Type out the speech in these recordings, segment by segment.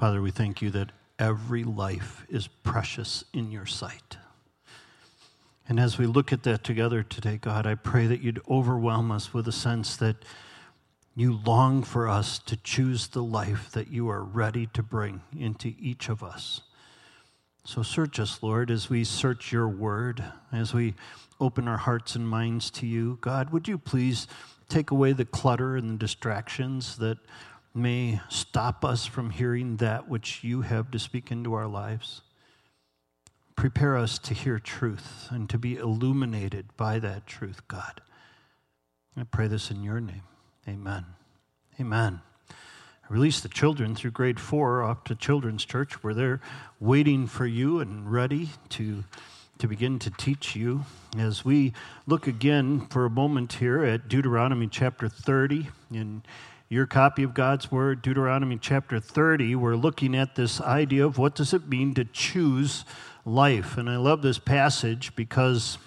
Father, we thank you that every life is precious in your sight. And as we look at that together today, God, I pray that you'd overwhelm us with a sense that you long for us to choose the life that you are ready to bring into each of us. So search us, Lord, as we search your word, as we open our hearts and minds to you. God, would you please take away the clutter and the distractions that may stop us from hearing that which you have to speak into our lives? Prepare us to hear truth and to be illuminated by that truth, God. I pray this in your name. Amen. Amen. I released the children through grade four off to Children's Church where they're waiting for you and ready to, to begin to teach you. As we look again for a moment here at Deuteronomy chapter 30, in your copy of God's Word, Deuteronomy chapter 30, we're looking at this idea of what does it mean to choose life. And I love this passage because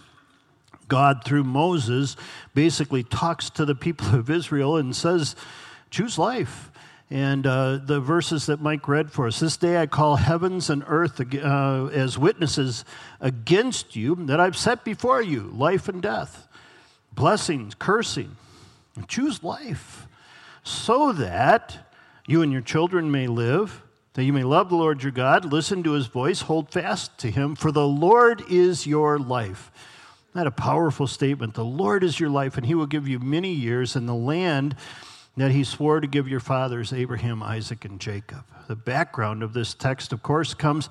God, through Moses, basically talks to the people of Israel and says, Choose life. And uh, the verses that Mike read for us this day I call heavens and earth uh, as witnesses against you that I've set before you life and death, blessings, cursing. Choose life so that you and your children may live, that you may love the Lord your God, listen to his voice, hold fast to him, for the Lord is your life. Not a powerful statement. The Lord is your life, and he will give you many years in the land that he swore to give your fathers, Abraham, Isaac, and Jacob. The background of this text, of course, comes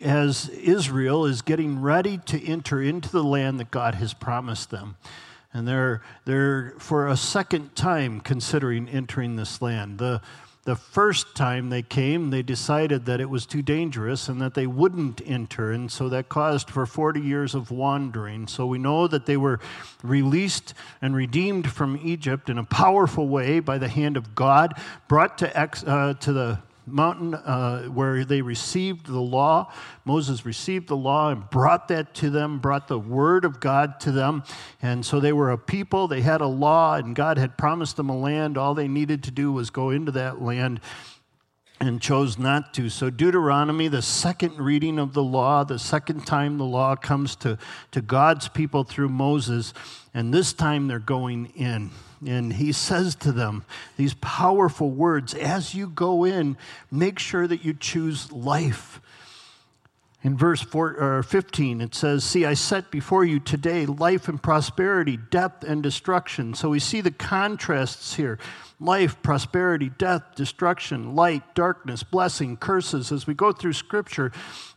as Israel is getting ready to enter into the land that God has promised them. And they're, they're for a second time considering entering this land. The, the first time they came, they decided that it was too dangerous and that they wouldn't enter. And so that caused for 40 years of wandering. So we know that they were released and redeemed from Egypt in a powerful way by the hand of God, brought to, ex, uh, to the mountain uh, where they received the law. Moses received the law and brought that to them, brought the word of God to them. And so they were a people, they had a law, and God had promised them a land. All they needed to do was go into that land and chose not to. So, Deuteronomy, the second reading of the law, the second time the law comes to, to God's people through Moses, and this time they're going in. And he says to them these powerful words as you go in, make sure that you choose life. In verse four, or 15, it says, See, I set before you today life and prosperity, death and destruction. So we see the contrasts here life, prosperity, death, destruction, light, darkness, blessing, curses. As we go through Scripture,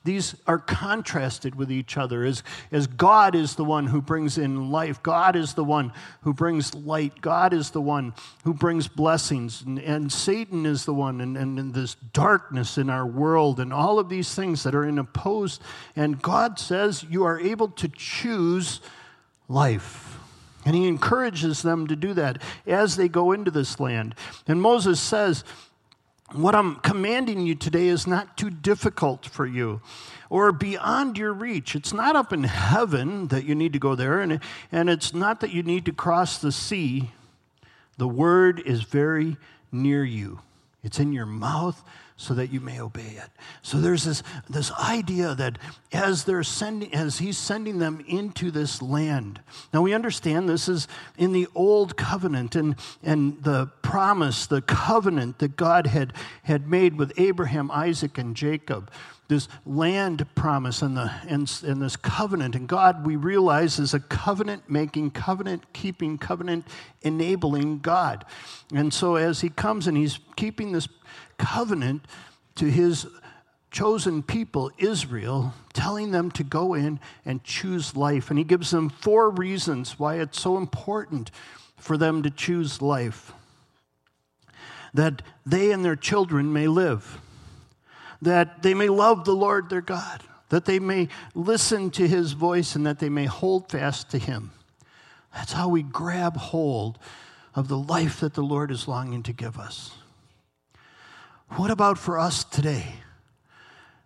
these are contrasted with each other. As, as God is the one who brings in life, God is the one who brings light, God is the one who brings blessings, and, and Satan is the one, and, and, and this darkness in our world, and all of these things that are in opposed. And God says you are able to choose life. And he encourages them to do that as they go into this land. And Moses says, What I'm commanding you today is not too difficult for you or beyond your reach. It's not up in heaven that you need to go there, and, and it's not that you need to cross the sea. The word is very near you, it's in your mouth so that you may obey it. So there's this, this idea that as they're sending, as he's sending them into this land. Now we understand this is in the old covenant and, and the promise, the covenant that God had, had made with Abraham, Isaac, and Jacob this land promise and, the, and, and this covenant. And God, we realize, is a covenant making, covenant keeping, covenant enabling God. And so as He comes and He's keeping this covenant to His chosen people, Israel, telling them to go in and choose life. And He gives them four reasons why it's so important for them to choose life that they and their children may live that they may love the Lord their God, that they may listen to his voice, and that they may hold fast to him. That's how we grab hold of the life that the Lord is longing to give us. What about for us today?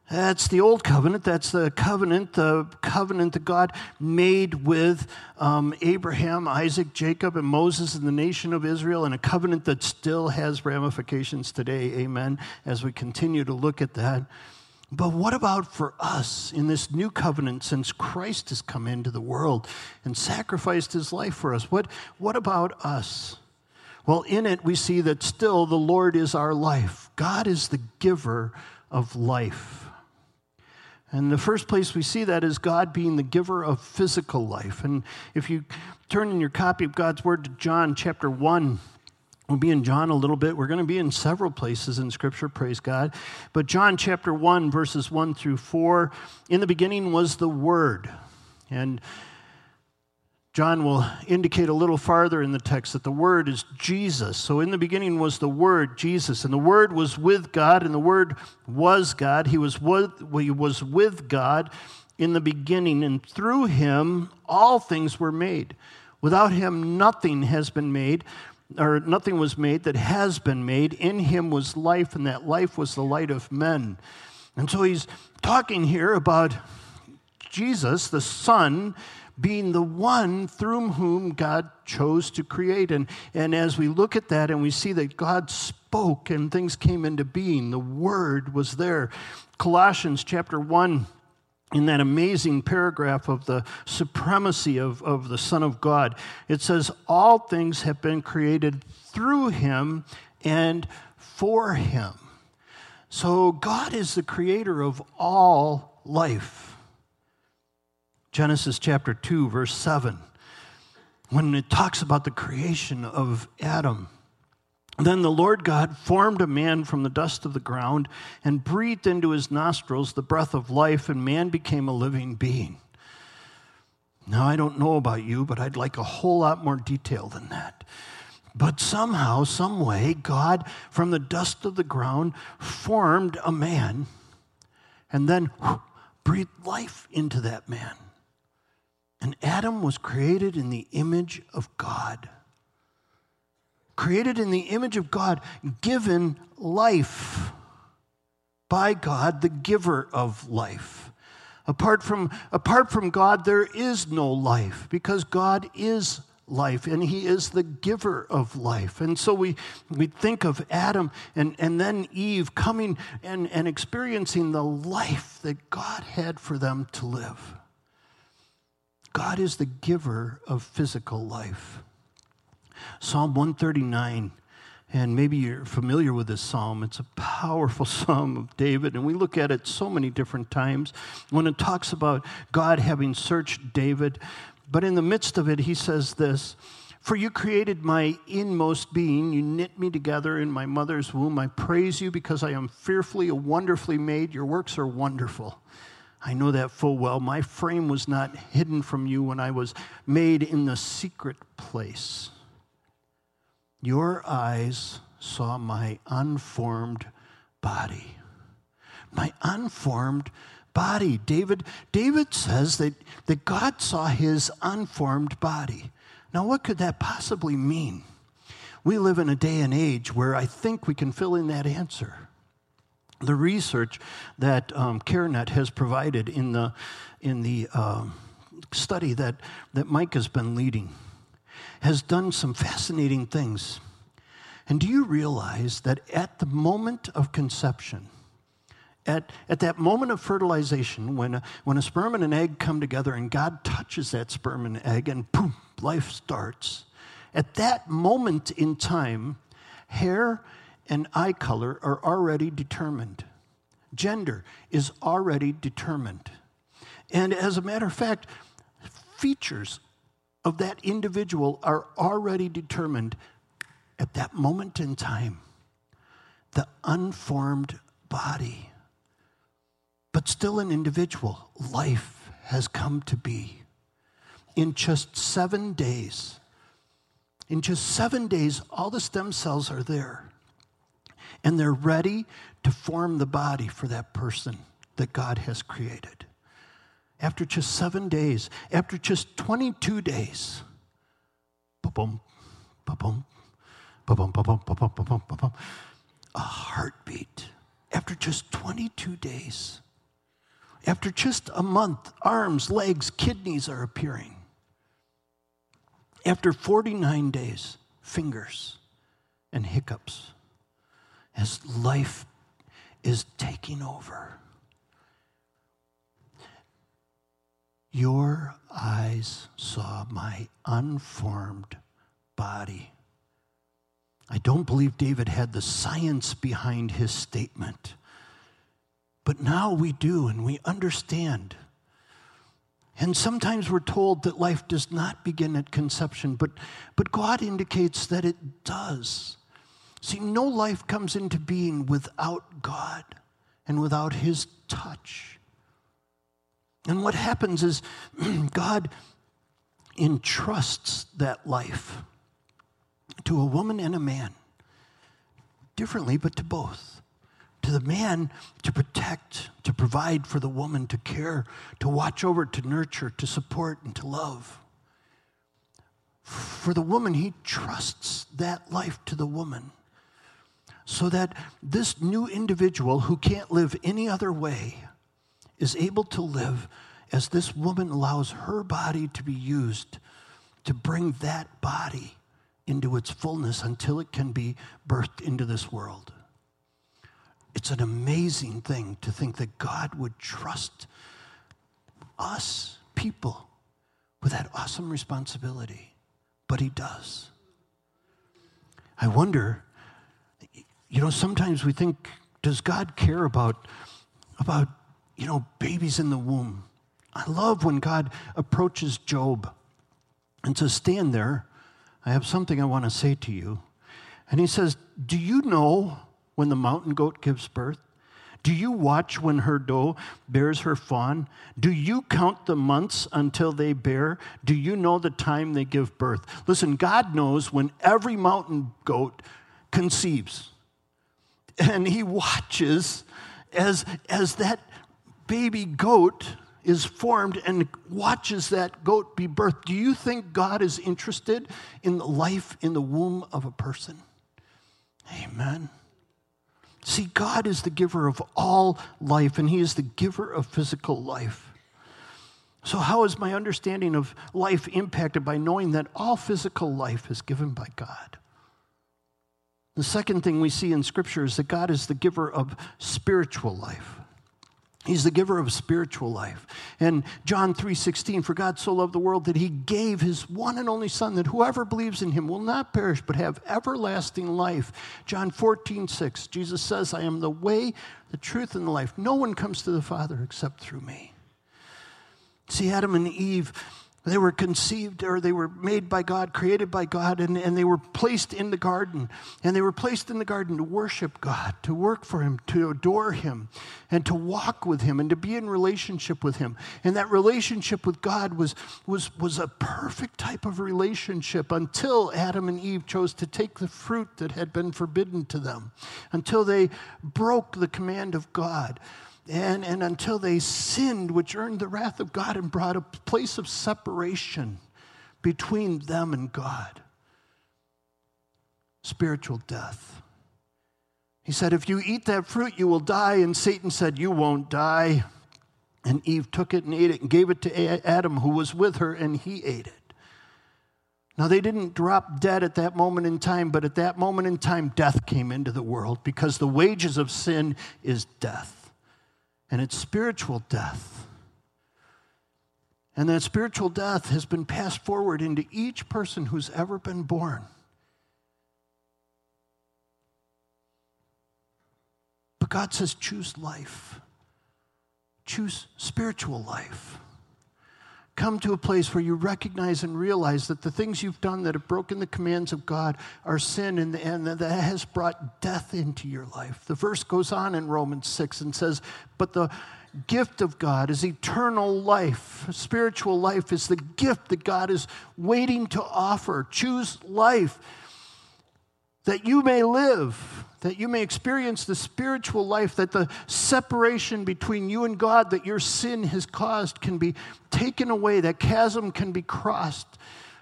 That's the old covenant. That's the covenant, the covenant that God made with um, Abraham, Isaac, Jacob, and Moses and the nation of Israel, and a covenant that still has ramifications today. Amen. As we continue to look at that. But what about for us in this new covenant since Christ has come into the world and sacrificed his life for us? What, what about us? Well, in it, we see that still the Lord is our life. God is the giver of life. And the first place we see that is God being the giver of physical life. And if you turn in your copy of God's Word to John chapter 1, We'll be in John a little bit. We're going to be in several places in Scripture, praise God. But John chapter 1, verses 1 through 4, in the beginning was the Word. And John will indicate a little farther in the text that the Word is Jesus. So in the beginning was the Word, Jesus, and the Word was with God, and the Word was God. He was with, he was with God in the beginning, and through him all things were made. Without him, nothing has been made, or nothing was made that has been made. In him was life, and that life was the light of men. And so he's talking here about Jesus, the Son being the one through whom God chose to create. And, and as we look at that and we see that God spoke and things came into being, the Word was there. Colossians chapter 1 in that amazing paragraph of the supremacy of, of the Son of God, it says, All things have been created through him and for him. So God is the creator of all life. Genesis chapter 2, verse 7, when it talks about the creation of Adam. Then the Lord God formed a man from the dust of the ground and breathed into his nostrils the breath of life, and man became a living being. Now, I don't know about you, but I'd like a whole lot more detail than that. But somehow, some way, God, from the dust of the ground, formed a man and then breathed life into that man. And Adam was created in the image of God. Created in the image of God, given life by God, the giver of life. Apart from, apart from God, there is no life because God is life and he is the giver of life and so we, we think of adam and, and then eve coming and, and experiencing the life that god had for them to live God is the giver of physical life. Psalm 139, and maybe you're familiar with this psalm. It's a powerful psalm of David, and we look at it so many different times when it talks about God having searched David. But in the midst of it, he says this For you created my inmost being, you knit me together in my mother's womb. I praise you because I am fearfully and wonderfully made. Your works are wonderful. I know that full well. My frame was not hidden from you when I was made in the secret place. Your eyes saw my unformed body. My unformed body. David, David says that, that God saw his unformed body. Now, what could that possibly mean? We live in a day and age where I think we can fill in that answer the research that um, CareNet has provided in the, in the uh, study that, that Mike has been leading has done some fascinating things. And do you realize that at the moment of conception, at, at that moment of fertilization, when a, when a sperm and an egg come together and God touches that sperm and egg and boom, life starts, at that moment in time, hair and eye color are already determined. Gender is already determined. And as a matter of fact, features of that individual are already determined at that moment in time. The unformed body, but still an individual. Life has come to be. In just seven days, in just seven days, all the stem cells are there and they're ready to form the body for that person that God has created. After just seven days, after just 22 days, ba-boom, ba-boom, ba-boom, ba-boom, ba-boom, ba-boom, ba-boom, a heartbeat. After just 22 days, After just a month, arms, legs, kidneys are appearing. After 49 days, fingers and hiccups as life is taking over. Your eyes saw my unformed body. I don't believe David had the science behind his statement, but now we do and we understand. And sometimes we're told that life does not begin at conception, but, but God indicates that it does. See, no life comes into being without God and without His touch. And what happens is God entrusts that life to a woman and a man, differently, but to both. To the man to protect, to provide for the woman, to care, to watch over, to nurture, to support, and to love. For the woman, he trusts that life to the woman so that this new individual who can't live any other way is able to live as this woman allows her body to be used to bring that body into its fullness until it can be birthed into this world. It's an amazing thing to think that God would trust us, people, with that awesome responsibility, but He does. I wonder, you know, sometimes we think, does God care about, about you know, babies in the womb. I love when God approaches Job and says, Stand there. I have something I want to say to you. And he says, Do you know when the mountain goat gives birth? Do you watch when her doe bears her fawn? Do you count the months until they bear? Do you know the time they give birth? Listen, God knows when every mountain goat conceives. And he watches as, as that baby goat is formed and watches that goat be birthed, do you think God is interested in the life in the womb of a person? Amen. See, God is the giver of all life, and He is the giver of physical life. So, how is my understanding of life impacted by knowing that all physical life is given by God? The second thing we see in Scripture is that God is the giver of spiritual life. He's the giver of spiritual life. And John 3:16 for God so loved the world that he gave his one and only son that whoever believes in him will not perish but have everlasting life. John 14:6 Jesus says I am the way, the truth and the life. No one comes to the Father except through me. See Adam and Eve they were conceived or they were made by God, created by God, and, and they were placed in the garden. And they were placed in the garden to worship God, to work for Him, to adore Him, and to walk with Him, and to be in relationship with Him. And that relationship with God was, was, was a perfect type of relationship until Adam and Eve chose to take the fruit that had been forbidden to them, until they broke the command of God and, and until they sinned, which earned the wrath of God and brought a place of separation between them and God. Spiritual death. He said, If you eat that fruit, you will die. And Satan said, You won't die. And Eve took it and ate it and gave it to Adam, who was with her, and he ate it. Now, they didn't drop dead at that moment in time, but at that moment in time, death came into the world because the wages of sin is death and it's spiritual death. And that spiritual death has been passed forward into each person who's ever been born. But God says, choose life, choose spiritual life come to a place where you recognize and realize that the things you've done that have broken the commands of God are sin and, and that has brought death into your life. The verse goes on in Romans 6 and says, But the gift of God is eternal life. Spiritual life is the gift that God is waiting to offer. Choose life that you may live, that you may experience the spiritual life, that the separation between you and God that your sin has caused can be taken away, that chasm can be crossed,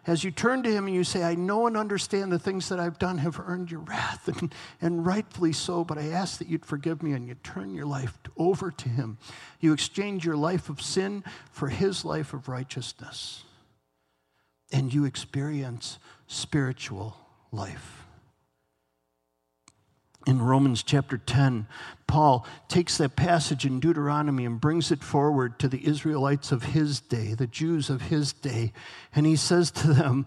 as you turn to Him and you say, I know and understand the things that I've done have earned your wrath, and, and rightfully so, but I ask that you'd forgive me, and you turn your life over to Him. You exchange your life of sin for His life of righteousness, and you experience spiritual life in Romans chapter 10, Paul takes that passage in Deuteronomy and brings it forward to the Israelites of his day, the Jews of his day. And he says to them,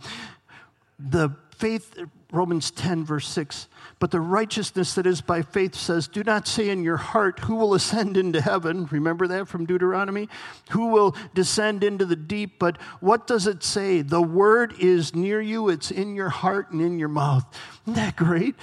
The faith, Romans 10, verse 6, but the righteousness that is by faith says, Do not say in your heart, Who will ascend into heaven? Remember that from Deuteronomy? Who will descend into the deep? But what does it say? The word is near you, it's in your heart and in your mouth. Isn't that great?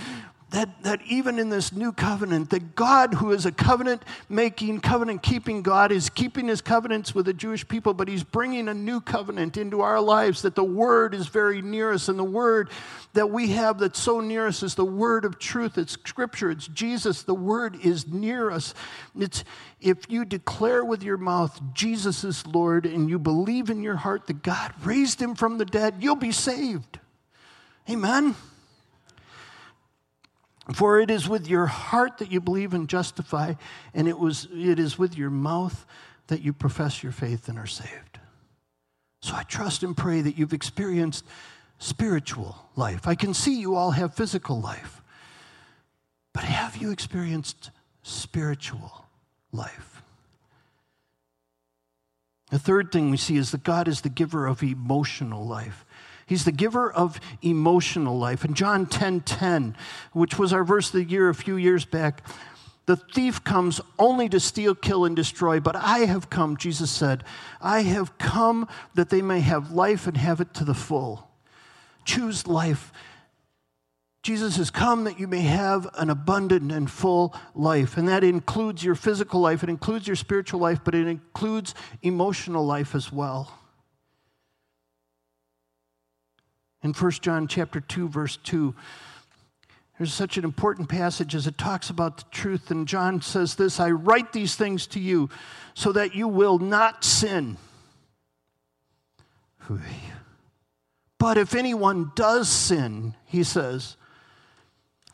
That, that even in this new covenant, that God, who is a covenant making, covenant keeping God, is keeping his covenants with the Jewish people, but he's bringing a new covenant into our lives, that the word is very near us. And the word that we have that's so near us is the word of truth. It's scripture, it's Jesus. The word is near us. It's if you declare with your mouth Jesus is Lord and you believe in your heart that God raised him from the dead, you'll be saved. Amen. For it is with your heart that you believe and justify, and it, was, it is with your mouth that you profess your faith and are saved. So I trust and pray that you've experienced spiritual life. I can see you all have physical life, but have you experienced spiritual life? The third thing we see is that God is the giver of emotional life. He's the giver of emotional life. In John 10 10, which was our verse of the year a few years back, the thief comes only to steal, kill, and destroy, but I have come, Jesus said, I have come that they may have life and have it to the full. Choose life. Jesus has come that you may have an abundant and full life. And that includes your physical life, it includes your spiritual life, but it includes emotional life as well. In 1 John chapter 2 verse 2 there's such an important passage as it talks about the truth. And John says this I write these things to you so that you will not sin. But if anyone does sin he says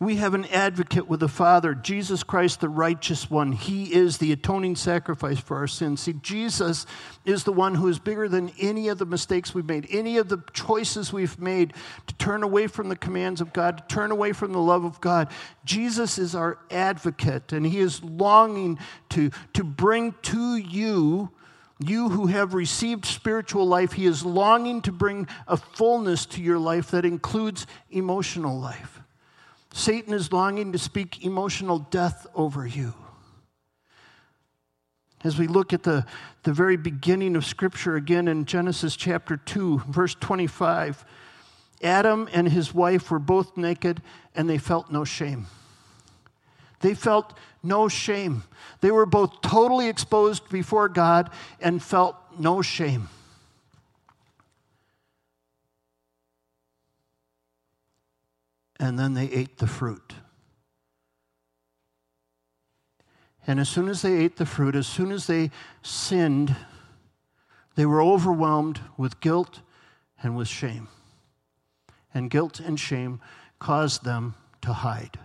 we have an advocate with the Father, Jesus Christ, the righteous one. He is the atoning sacrifice for our sins. See, Jesus is the one who is bigger than any of the mistakes we've made, any of the choices we've made to turn away from the commands of God, to turn away from the love of God. Jesus is our advocate, and He is longing to, to bring to you you who have received spiritual life, He is longing to bring a fullness to your life that includes emotional life. Satan is longing to speak emotional death over you. As we look at the, the very beginning of Scripture again in Genesis chapter 2, verse 25, Adam and his wife were both naked and they felt no shame. They felt no shame. They were both totally exposed before God and felt no shame. And then they ate the fruit. And as soon as they ate the fruit, as soon as they sinned, they were overwhelmed with guilt and with shame. And guilt and shame caused them to hide,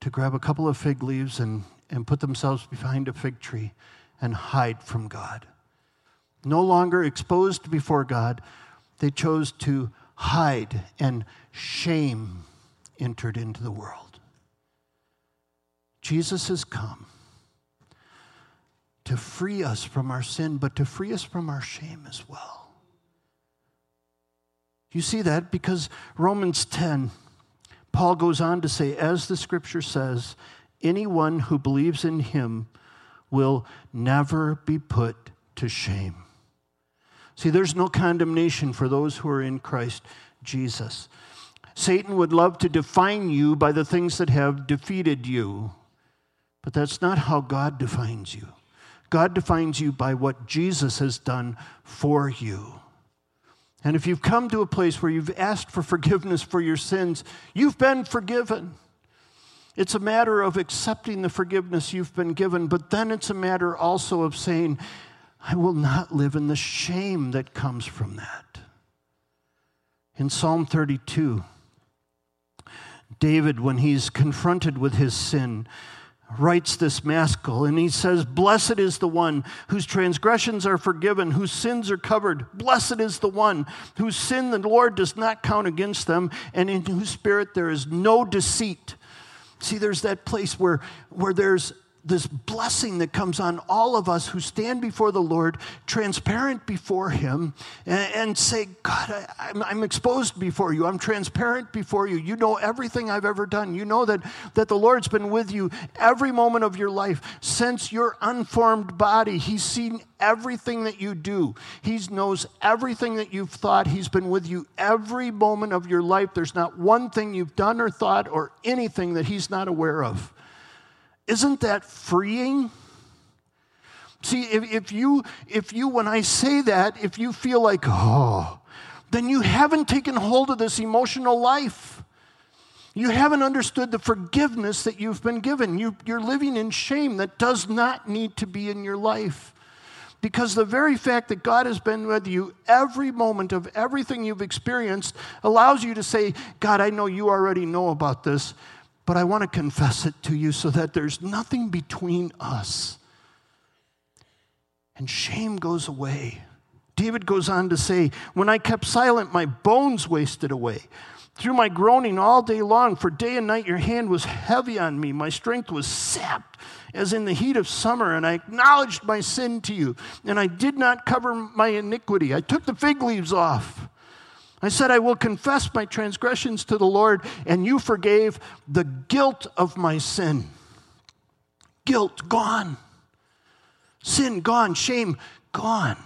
to grab a couple of fig leaves and, and put themselves behind a fig tree and hide from God. No longer exposed before God, they chose to hide and shame entered into the world. Jesus has come to free us from our sin, but to free us from our shame as well. You see that because Romans 10, Paul goes on to say, as the scripture says, anyone who believes in him will never be put to shame. See, there's no condemnation for those who are in Christ Jesus. Satan would love to define you by the things that have defeated you, but that's not how God defines you. God defines you by what Jesus has done for you. And if you've come to a place where you've asked for forgiveness for your sins, you've been forgiven. It's a matter of accepting the forgiveness you've been given, but then it's a matter also of saying, I will not live in the shame that comes from that. In Psalm 32, David, when he's confronted with his sin, writes this maskil and he says, Blessed is the one whose transgressions are forgiven, whose sins are covered. Blessed is the one whose sin the Lord does not count against them, and in whose spirit there is no deceit. See, there's that place where, where there's this blessing that comes on all of us who stand before the Lord, transparent before Him, and, and say, God, I, am I'm, I'm exposed before you. I'm transparent before you. You know everything I've ever done. You know that, that the Lord's been with you every moment of your life since your unformed body. He's seen everything that you do, He knows everything that you've thought. He's been with you every moment of your life. There's not one thing you've done or thought or anything that He's not aware of. Isn't that freeing? See, if, if, you, if you, when I say that, if you feel like, oh, then you haven't taken hold of this emotional life. You haven't understood the forgiveness that you've been given. You, you're living in shame that does not need to be in your life. Because the very fact that God has been with you every moment of everything you've experienced allows you to say, God, I know you already know about this, but I want to confess it to you so that there's nothing between us. And shame goes away. David goes on to say, When I kept silent, my bones wasted away. Through my groaning all day long, for day and night your hand was heavy on me. My strength was sapped as in the heat of summer, and I acknowledged my sin to you, and I did not cover my iniquity. I took the fig leaves off I said, I will confess my transgressions to the Lord, and you forgave the guilt of my sin. Guilt gone. Sin gone. Shame gone.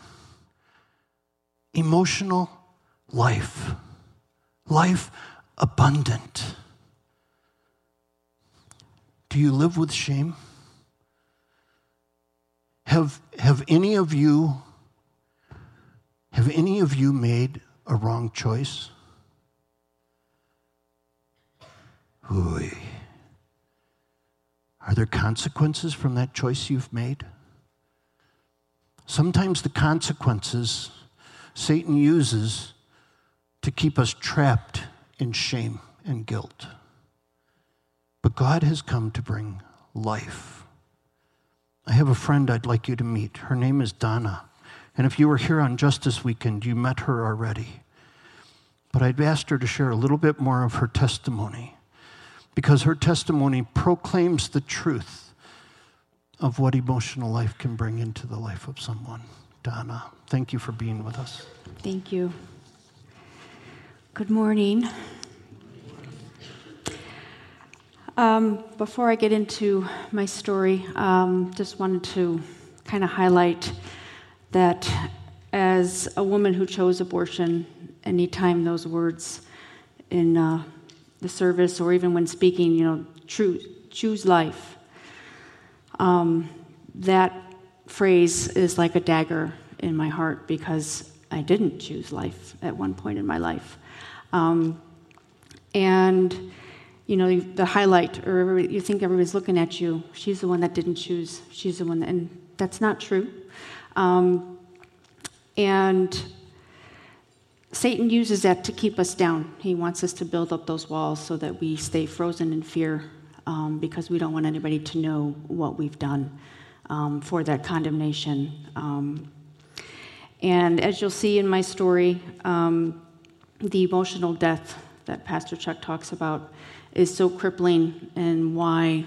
Emotional life. Life abundant. Do you live with shame? Have, have any of you have any of you made a wrong choice? Ooh. Are there consequences from that choice you've made? Sometimes the consequences Satan uses to keep us trapped in shame and guilt. But God has come to bring life. I have a friend I'd like you to meet. Her name is Donna. And if you were here on Justice Weekend, you met her already. But I'd asked her to share a little bit more of her testimony because her testimony proclaims the truth of what emotional life can bring into the life of someone. Donna, thank you for being with us. Thank you. Good morning. Um, before I get into my story, um, just wanted to kind of highlight that as a woman who chose abortion, anytime those words in uh, the service or even when speaking, you know, true, choose life, um, that phrase is like a dagger in my heart because I didn't choose life at one point in my life. Um, and you know, the highlight, or you think everybody's looking at you. She's the one that didn't choose. She's the one, that, and that's not true. Um, and Satan uses that to keep us down. He wants us to build up those walls so that we stay frozen in fear um, because we don't want anybody to know what we've done um, for that condemnation. Um, and as you'll see in my story, um, the emotional death that Pastor Chuck talks about is so crippling and why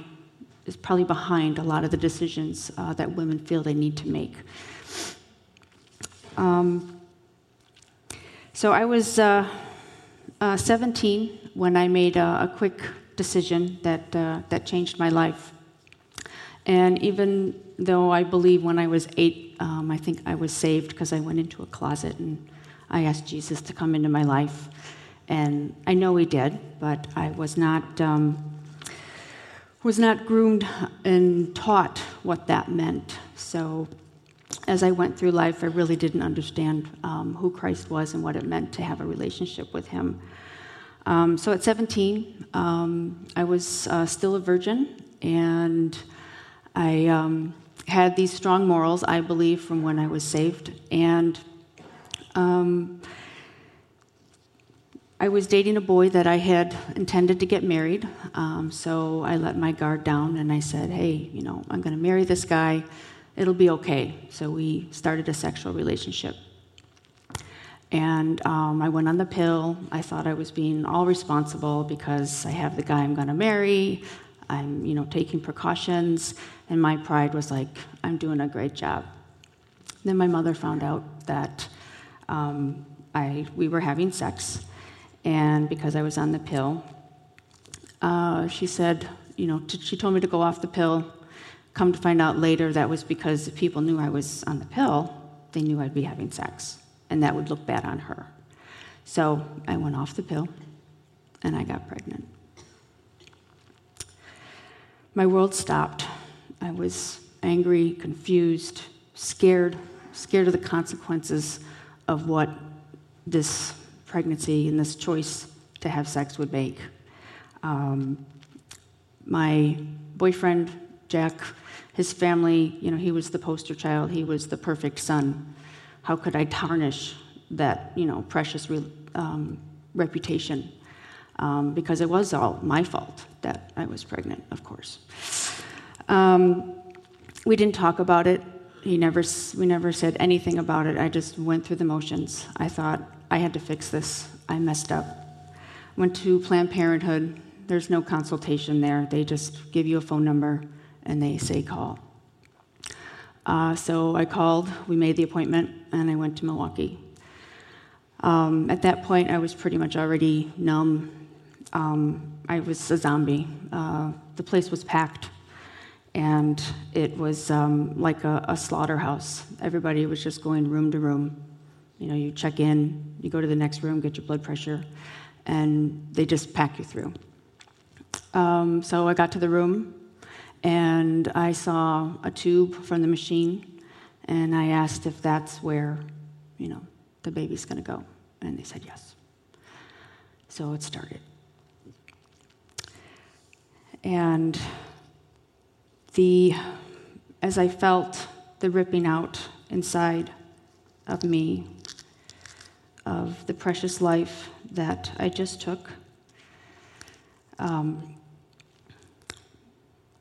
is probably behind a lot of the decisions uh, that women feel they need to make. Um, so I was uh, uh, 17 when I made a, a quick decision that, uh, that changed my life. And even though I believe when I was eight, um, I think I was saved because I went into a closet and I asked Jesus to come into my life. And I know he did, but I was not, um, was not groomed and taught what that meant. So as I went through life, I really didn't understand um, who Christ was and what it meant to have a relationship with Him. Um, so at 17, um, I was uh, still a virgin, and I um, had these strong morals, I believe, from when I was saved. And um, I was dating a boy that I had intended to get married. Um, so I let my guard down and I said, hey, you know, I'm going to marry this guy. It'll be okay. So we started a sexual relationship. And um, I went on the pill. I thought I was being all responsible because I have the guy I'm going to marry. I'm, you know, taking precautions. And my pride was like, I'm doing a great job. Then my mother found out that um, I, we were having sex. And because I was on the pill, uh, she said, you know, t- she told me to go off the pill. Come to find out later, that was because if people knew I was on the pill, they knew I'd be having sex and that would look bad on her. So I went off the pill and I got pregnant. My world stopped. I was angry, confused, scared, scared of the consequences of what this pregnancy and this choice to have sex would make. Um, my boyfriend, Jack, his family, you know, he was the poster child, he was the perfect son how could I tarnish that, you know, precious re- um, reputation? Um, because it was all my fault that I was pregnant, of course. Um, we didn't talk about it. He never, we never said anything about it. I just went through the motions. I thought I had to fix this. I messed up. Went to Planned Parenthood. There's no consultation there. They just give you a phone number and they say call. Uh, so I called, we made the appointment, and I went to Milwaukee. Um, at that point, I was pretty much already numb. Um, I was a zombie. Uh, the place was packed, and it was um, like a, a, slaughterhouse. Everybody was just going room to room. You know, you check in, you go to the next room, get your blood pressure, and they just pack you through. Um, so I got to the room, and I saw a tube from the machine, and I asked if that's where, you know, the baby's going to go, and they said yes. So it started. And the, as I felt the ripping out inside of me of the precious life that I just took, um,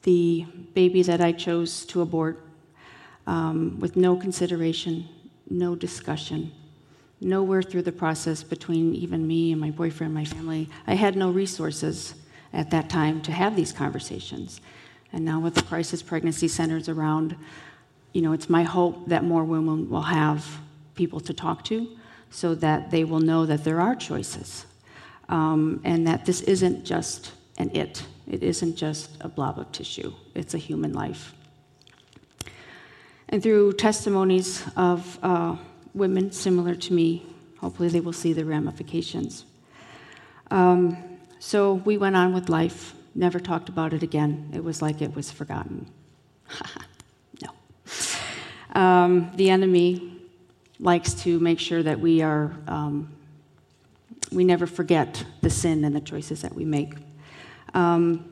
the baby that I chose to abort um, with no consideration, no discussion, nowhere through the process between even me and my boyfriend, my family. I had no resources at that time to have these conversations. And now, with the crisis pregnancy centers around, you know, it's my hope that more women will have people to talk to so that they will know that there are choices um, and that this isn't just an it. It isn't just a blob of tissue, it's a human life. And through testimonies of uh, women similar to me, hopefully they will see the ramifications. Um, so we went on with life, never talked about it again. It was like it was forgotten. no. Um, the enemy likes to make sure that we are, um, we never forget the sin and the choices that we make. Um,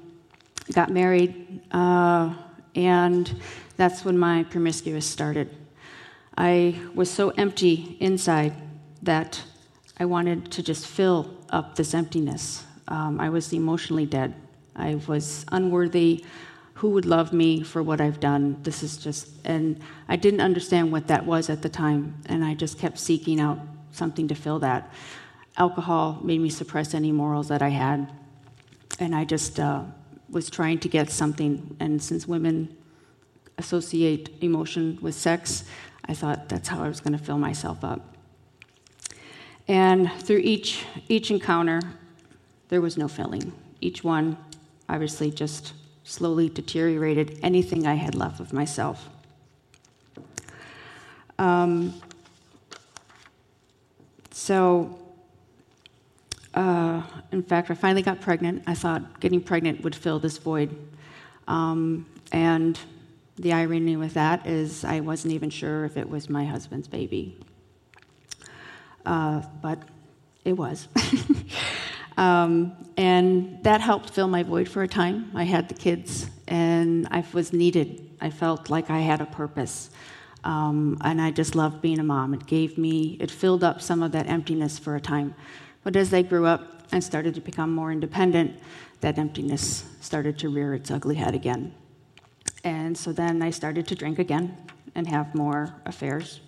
got married, uh, and that's when my promiscuous started. I was so empty inside that I wanted to just fill up this emptiness. Um, I was emotionally dead. I was unworthy. Who would love me for what I've done? This is just, and I didn't understand what that was at the time, and I just kept seeking out something to fill that. Alcohol made me suppress any morals that I had and I just uh, was trying to get something. And since women associate emotion with sex, I thought that's how I was going to fill myself up. And through each, each encounter, there was no filling. Each one, obviously, just slowly deteriorated anything I had left of myself. Um, so uh, in fact, I finally got pregnant. I thought getting pregnant would fill this void. Um, and the irony with that is, I wasn't even sure if it was my husband's baby. Uh, but it was. um, and that helped fill my void for a time. I had the kids, and I was needed. I felt like I had a purpose. Um, and I just loved being a mom. It gave me, it filled up some of that emptiness for a time. But as they grew up and started to become more independent, that emptiness started to rear its ugly head again. And so then I started to drink again and have more affairs.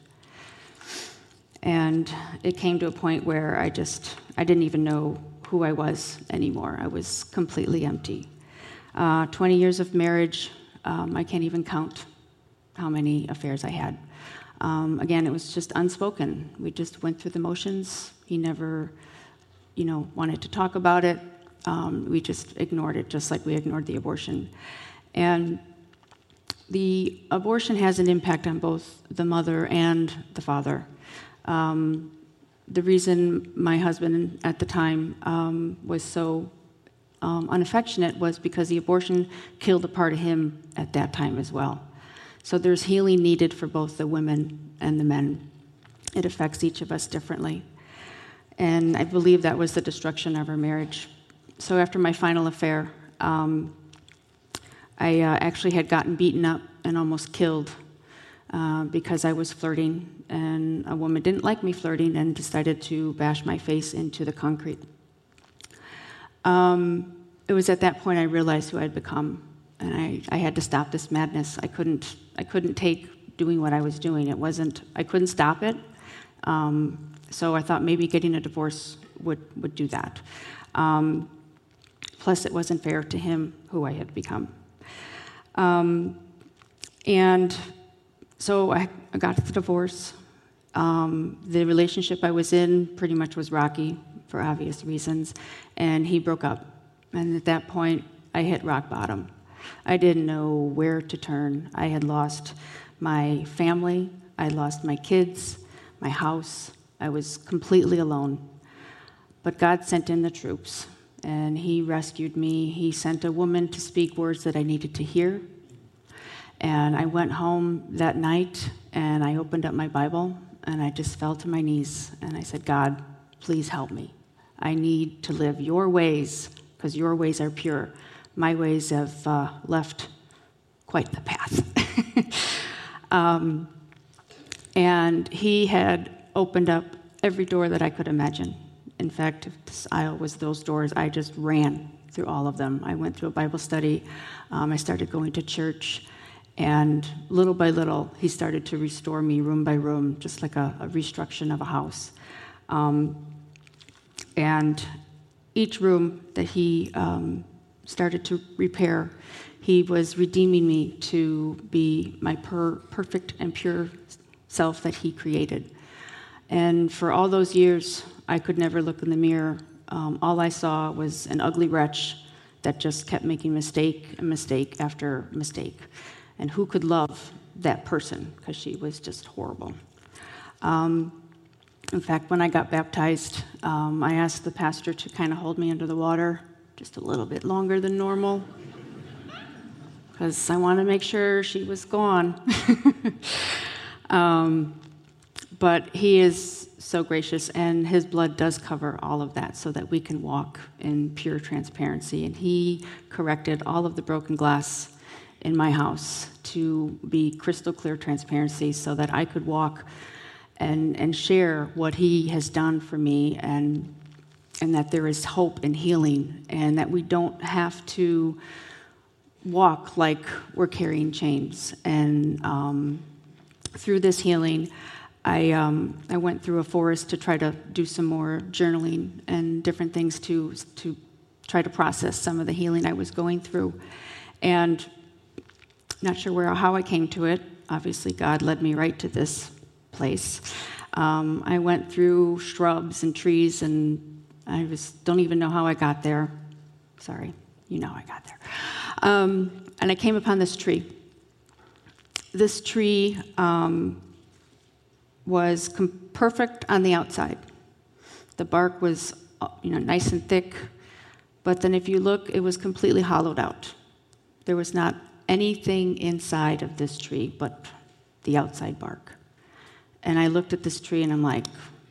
And it came to a point where I just, I didn't even know who I was anymore. I was completely empty. Uh, 20 years of marriage, um, I can't even count how many affairs I had. Um, again, it was just unspoken. We just went through the motions. He never, you know, wanted to talk about it. Um, we just ignored it, just like we ignored the abortion. And the abortion has an impact on both the mother and the father. Um, the reason my husband at the time um, was so um, unaffectionate was because the abortion killed a part of him at that time as well. So there's healing needed for both the women and the men. It affects each of us differently. And I believe that was the destruction of our marriage. So after my final affair, um, I uh, actually had gotten beaten up and almost killed uh, because I was flirting, and a woman didn't like me flirting and decided to bash my face into the concrete. Um, it was at that point I realized who I'd become, and I, I had to stop this madness. I couldn't, I couldn't take doing what I was doing. It wasn't, I couldn't stop it. Um, so I thought maybe getting a divorce would, would do that. Um, plus, it wasn't fair to him who I had become. Um, and so I, I got the divorce. Um, the relationship I was in pretty much was rocky for obvious reasons, and he broke up. And at that point, I hit rock bottom. I didn't know where to turn. I had lost my family, I lost my kids, my house. I was completely alone. But God sent in the troops, and He rescued me. He sent a woman to speak words that I needed to hear. And I went home that night and I opened up my Bible and I just fell to my knees and I said, God, please help me. I need to live your ways because your ways are pure. My ways have uh, left quite the path. um, and he had opened up every door that I could imagine. In fact, if this aisle was those doors, I just ran through all of them. I went through a Bible study. Um, I started going to church. And little by little, he started to restore me room by room, just like a, a restructuring of a house. Um, and each room that he um, started to repair, he was redeeming me to be my per- perfect and pure self that he created. And for all those years, I could never look in the mirror. Um, all I saw was an ugly wretch that just kept making mistake and mistake after mistake and who could love that person because she was just horrible. Um, in fact, when I got baptized, um, I asked the pastor to kind of hold me under the water just a little bit longer than normal because I want to make sure she was gone. um, but he is so gracious, and his blood does cover all of that so that we can walk in pure transparency. And he corrected all of the broken glass in my house to be crystal clear transparency so that I could walk and, and share what He has done for me and, and that there is hope and healing and that we don't have to walk like we're carrying chains. And um, through this healing, I, um, I went through a forest to try to do some more journaling and different things to, to try to process some of the healing I was going through. And not sure where or how I came to it. Obviously, God led me right to this place. Um, I went through shrubs and trees, and I was, don't even know how I got there. Sorry, you know I got there. Um, and I came upon this tree. This tree um, was com- perfect on the outside. The bark was, uh, you know, nice and thick, but then if you look, it was completely hollowed out. There was not anything inside of this tree but the outside bark. And I looked at this tree and I'm like,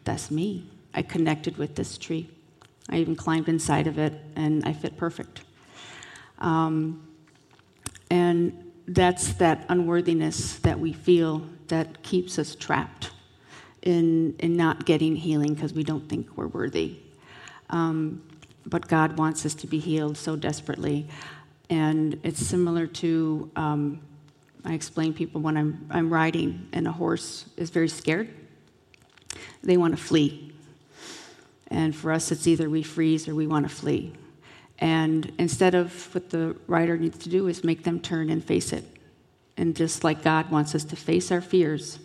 that's me. I connected with this tree. I even climbed inside of it and I fit perfect. Um, and that's that unworthiness that we feel that keeps us trapped in, in not getting healing because we don't think we're worthy. Um, but God wants us to be healed so desperately. And it's similar to, um, I explain people when I'm, I'm riding and a horse is very scared, they want to flee. And for us, it's either we freeze or we want to flee. And instead of what the rider needs to do is make them turn and face it. And just like God wants us to face our fears,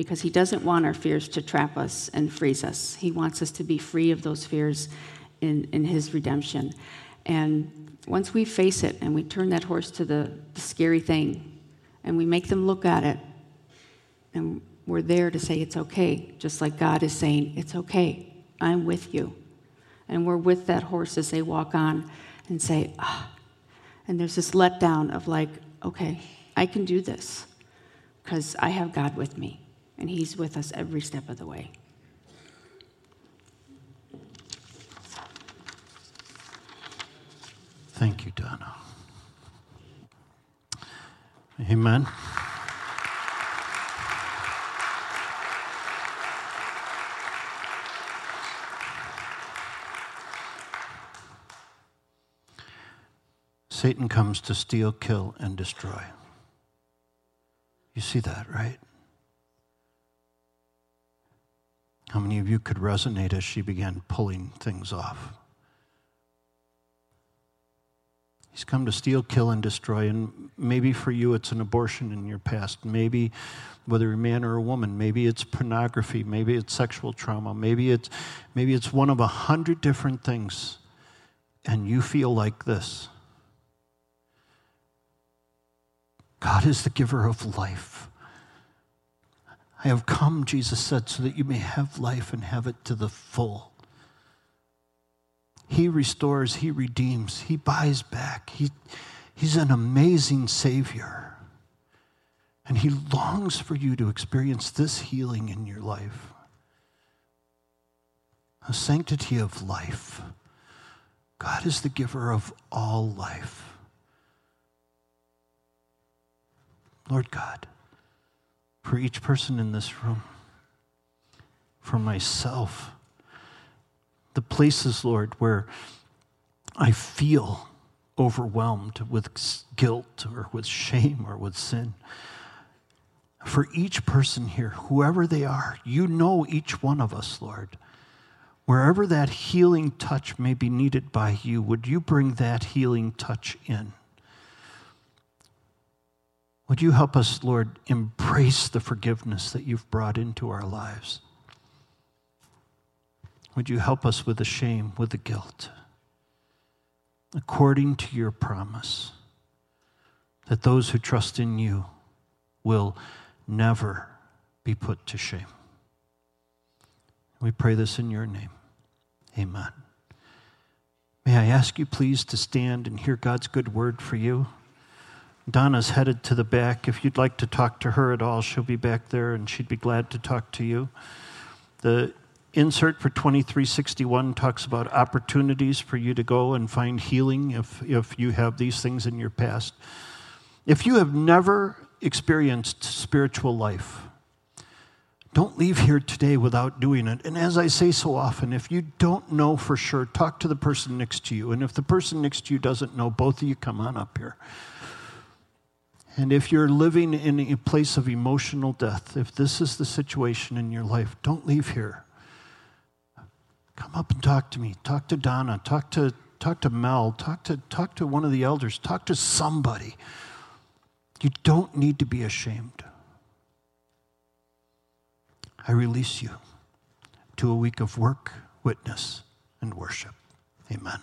because He doesn't want our fears to trap us and freeze us. He wants us to be free of those fears in, in His redemption. And once we face it and we turn that horse to the, the scary thing and we make them look at it, and we're there to say it's okay, just like God is saying, It's okay, I'm with you. And we're with that horse as they walk on and say, Ah. And there's this letdown of like, Okay, I can do this because I have God with me, and He's with us every step of the way. Thank you, Donna. Amen. Satan comes to steal, kill, and destroy. You see that, right? How many of you could resonate as she began pulling things off? He's come to steal, kill, and destroy. And maybe for you it's an abortion in your past. Maybe, whether a man or a woman, maybe it's pornography. Maybe it's sexual trauma. Maybe it's, maybe it's one of a hundred different things. And you feel like this God is the giver of life. I have come, Jesus said, so that you may have life and have it to the full. He restores, He redeems, He buys back. He, he's an amazing Savior. And He longs for you to experience this healing in your life a sanctity of life. God is the giver of all life. Lord God, for each person in this room, for myself, the places, Lord, where I feel overwhelmed with guilt or with shame or with sin. For each person here, whoever they are, you know each one of us, Lord. Wherever that healing touch may be needed by you, would you bring that healing touch in? Would you help us, Lord, embrace the forgiveness that you've brought into our lives? Would you help us with the shame, with the guilt, according to your promise that those who trust in you will never be put to shame? We pray this in your name. Amen. May I ask you, please, to stand and hear God's good word for you? Donna's headed to the back. If you'd like to talk to her at all, she'll be back there and she'd be glad to talk to you. The insert for 2361 talks about opportunities for you to go and find healing if, if you have these things in your past. If you have never experienced spiritual life, don't leave here today without doing it. And as I say so often, if you don't know for sure, talk to the person next to you. And if the person next to you doesn't know, both of you come on up here. And if you're living in a place of emotional death, if this is the situation in your life, don't leave here. Come up and talk to me. Talk to Donna. Talk to, talk to Mel. Talk to, talk to one of the elders. Talk to somebody. You don't need to be ashamed. I release you to a week of work, witness, and worship. Amen.